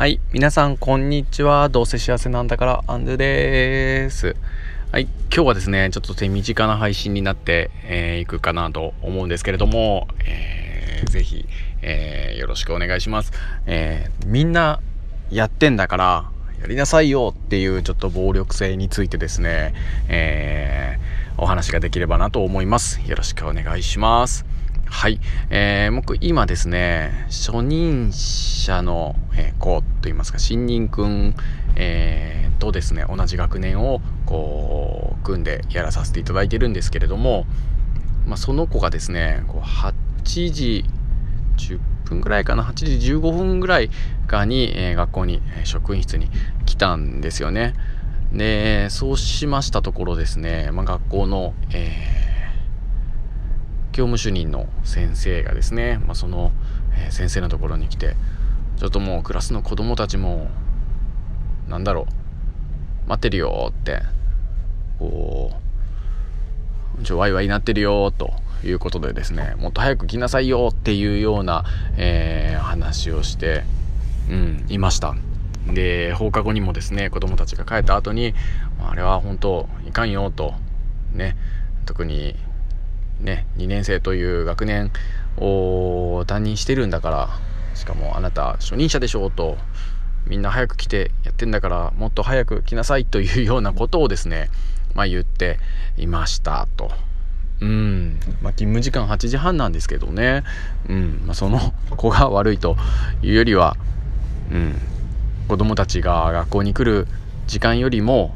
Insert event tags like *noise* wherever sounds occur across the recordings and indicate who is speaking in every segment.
Speaker 1: はい。皆さん、こんにちは。どうせ幸せなんだから、アンドゥです。はい。今日はですね、ちょっと手短な配信になってい、えー、くかなと思うんですけれども、えー、ぜひ、えー、よろしくお願いします。えー、みんなやってんだから、やりなさいよっていうちょっと暴力性についてですね、え、お話ができればなと思います。よろしくお願いします。はい。えー、僕、今ですね、初任者の、えー、子といいますか、新任くん、えー、とですね、同じ学年を、こう、組んでやらさせていただいてるんですけれども、まあ、その子がですね、こう8時10分ぐらいかな、8時15分ぐらいかに、えー、学校に、え職員室に来たんですよね。で、そうしましたところですね、まあ、学校の、えー教務主任の先生がですね、まあ、その、え、先生のところに来てちょっともうクラスの子供たちもなんだろう待ってるよってこうちょワイワイなってるよということでですねもっと早く来なさいよっていうような、えー、話をして、うん、いました。で放課後にもですね子供たちが帰った後にあれは本当いかんよとね特にね2年生という学年を担任してるんだからしかもあなた初任者でしょうとみんな早く来てやってんだからもっと早く来なさいというようなことをですねまあ言っていましたと。うん、まあ、勤務時間8時半なんですけどね、うん。まあ、その子が悪いというよりは、うん、子供たちが学校に来る時間よりも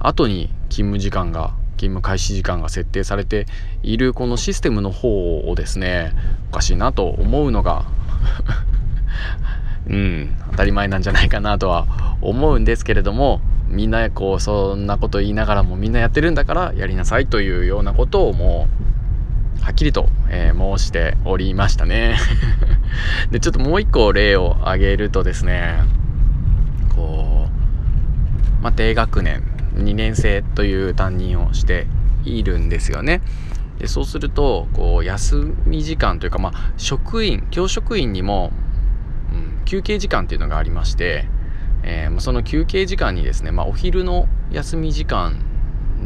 Speaker 1: 後に勤務時間が勤務開始時間が設定されているこのシステムの方をですねおかしいなと思うのが *laughs* うん当たり前なんじゃないかなとは思うんですけれどもみんなこうそんなこと言いながらもみんなやってるんだからやりなさいというようなことをもうはっきりと、えー、申しておりましたね。*laughs* でちょっともう一個例を挙げるとですねこうまあ低学年2年生という担任をしているんですよね。でそうするとこう休み時間というか、まあ、職員教職員にも、うん、休憩時間っていうのがありまして、えー、その休憩時間にですね、まあ、お昼の休み時間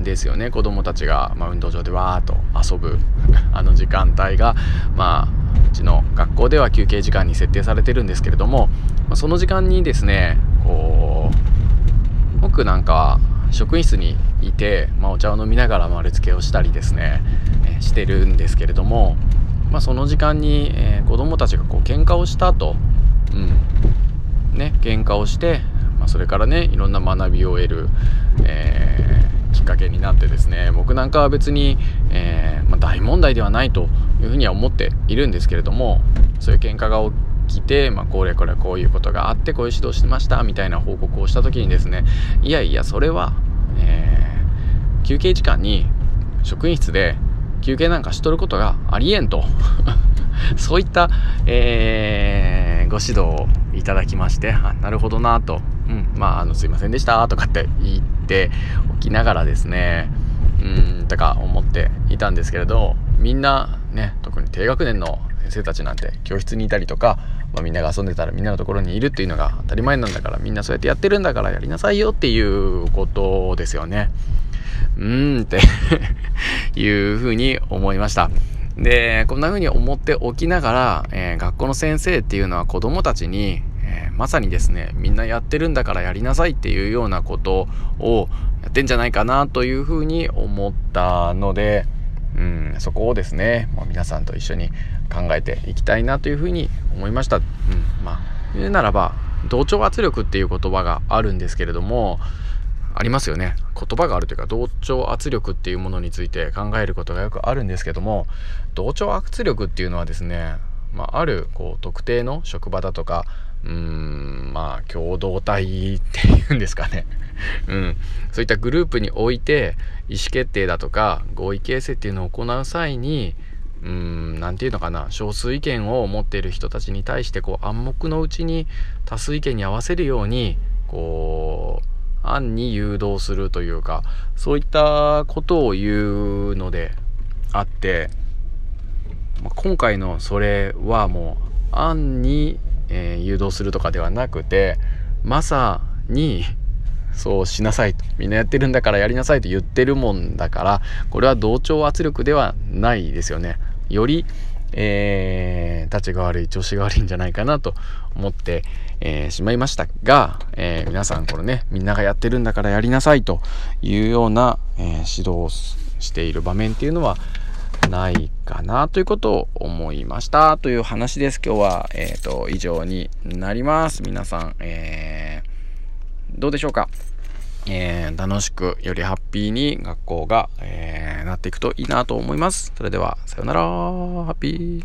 Speaker 1: ですよね子供たちが、まあ、運動場でわーっと遊ぶ *laughs* あの時間帯が、まあ、うちの学校では休憩時間に設定されてるんですけれども、まあ、その時間にですねこう僕なんか職員室にいて、まあ、お茶を飲みながら丸付けをしたりですね、え、してるんですけれども、まあ、その時間に、えー、子供たちがこう喧嘩をした後、うん。ね喧嘩をして、まあ、それからねいろんな学びを得る、えー、きっかけになってですね僕なんかは別に、えーまあ、大問題ではないというふうには思っているんですけれどもそういう喧嘩が起き来て、まあ、これこれこういうことがあってこういう指導してましたみたいな報告をした時にですねいやいやそれはえー、休憩時間に職員室で休憩なんかしとることがありえんと。*laughs* そういった、えー、ご指導をいただきましてあなるほどなと、うん、まああのすいませんでしたとかって言っておきながらですねうんとか思っていたんですけれどみんなね特に低学年の先生たちなんて教室にいたりとか、まあ、みんなが遊んでたらみんなのところにいるっていうのが当たり前なんだからみんなそうやってやってるんだからやりなさいよっていうことですよね。うーんっていうふうに思いました。でこんな風に思っておきながら、えー、学校の先生っていうのは子どもたちに、えー、まさにですねみんなやってるんだからやりなさいっていうようなことをやってんじゃないかなというふうに思ったので、うん、そこをですね、まあ、皆さんと一緒に考えていきたいなというふうに思いました。うん、まあ言うならば同調圧力っていう言葉があるんですけれどもありますよね言葉があるというか同調圧力っていうものについて考えることがよくあるんですけども同調圧力っていうのはですね、まあ、あるこう特定の職場だとかうーんまあ共同体っていうんですかね。*laughs* うん、そういったグループにおいて意思決定だとか合意形成っていうのを行う際にうん何て言うのかな。少数意見を持っている人たちに対してこう暗黙のうちに多数意見に合わせるようにこう案に誘導するというかそういったことを言うのであってま今回のそれはもう案に、えー、誘導するとかではなくてまさにそうしなさいとみんなやってるんだからやりなさいと言ってるもんだからこれは同調圧力ではないですよね。よりえー、立ちが悪い調子が悪いんじゃないかなと思って、えー、しまいましたが、えー、皆さんこれねみんながやってるんだからやりなさいというような、え指導をしている場面っていうのはないかなということを思いましたという話です。今日は、えーと、以上になります。皆さん、えー、どうでしょうか？えー、楽しくよりハッピーに学校が、えー、なっていくといいなと思います。それではさようなら。ハッピー。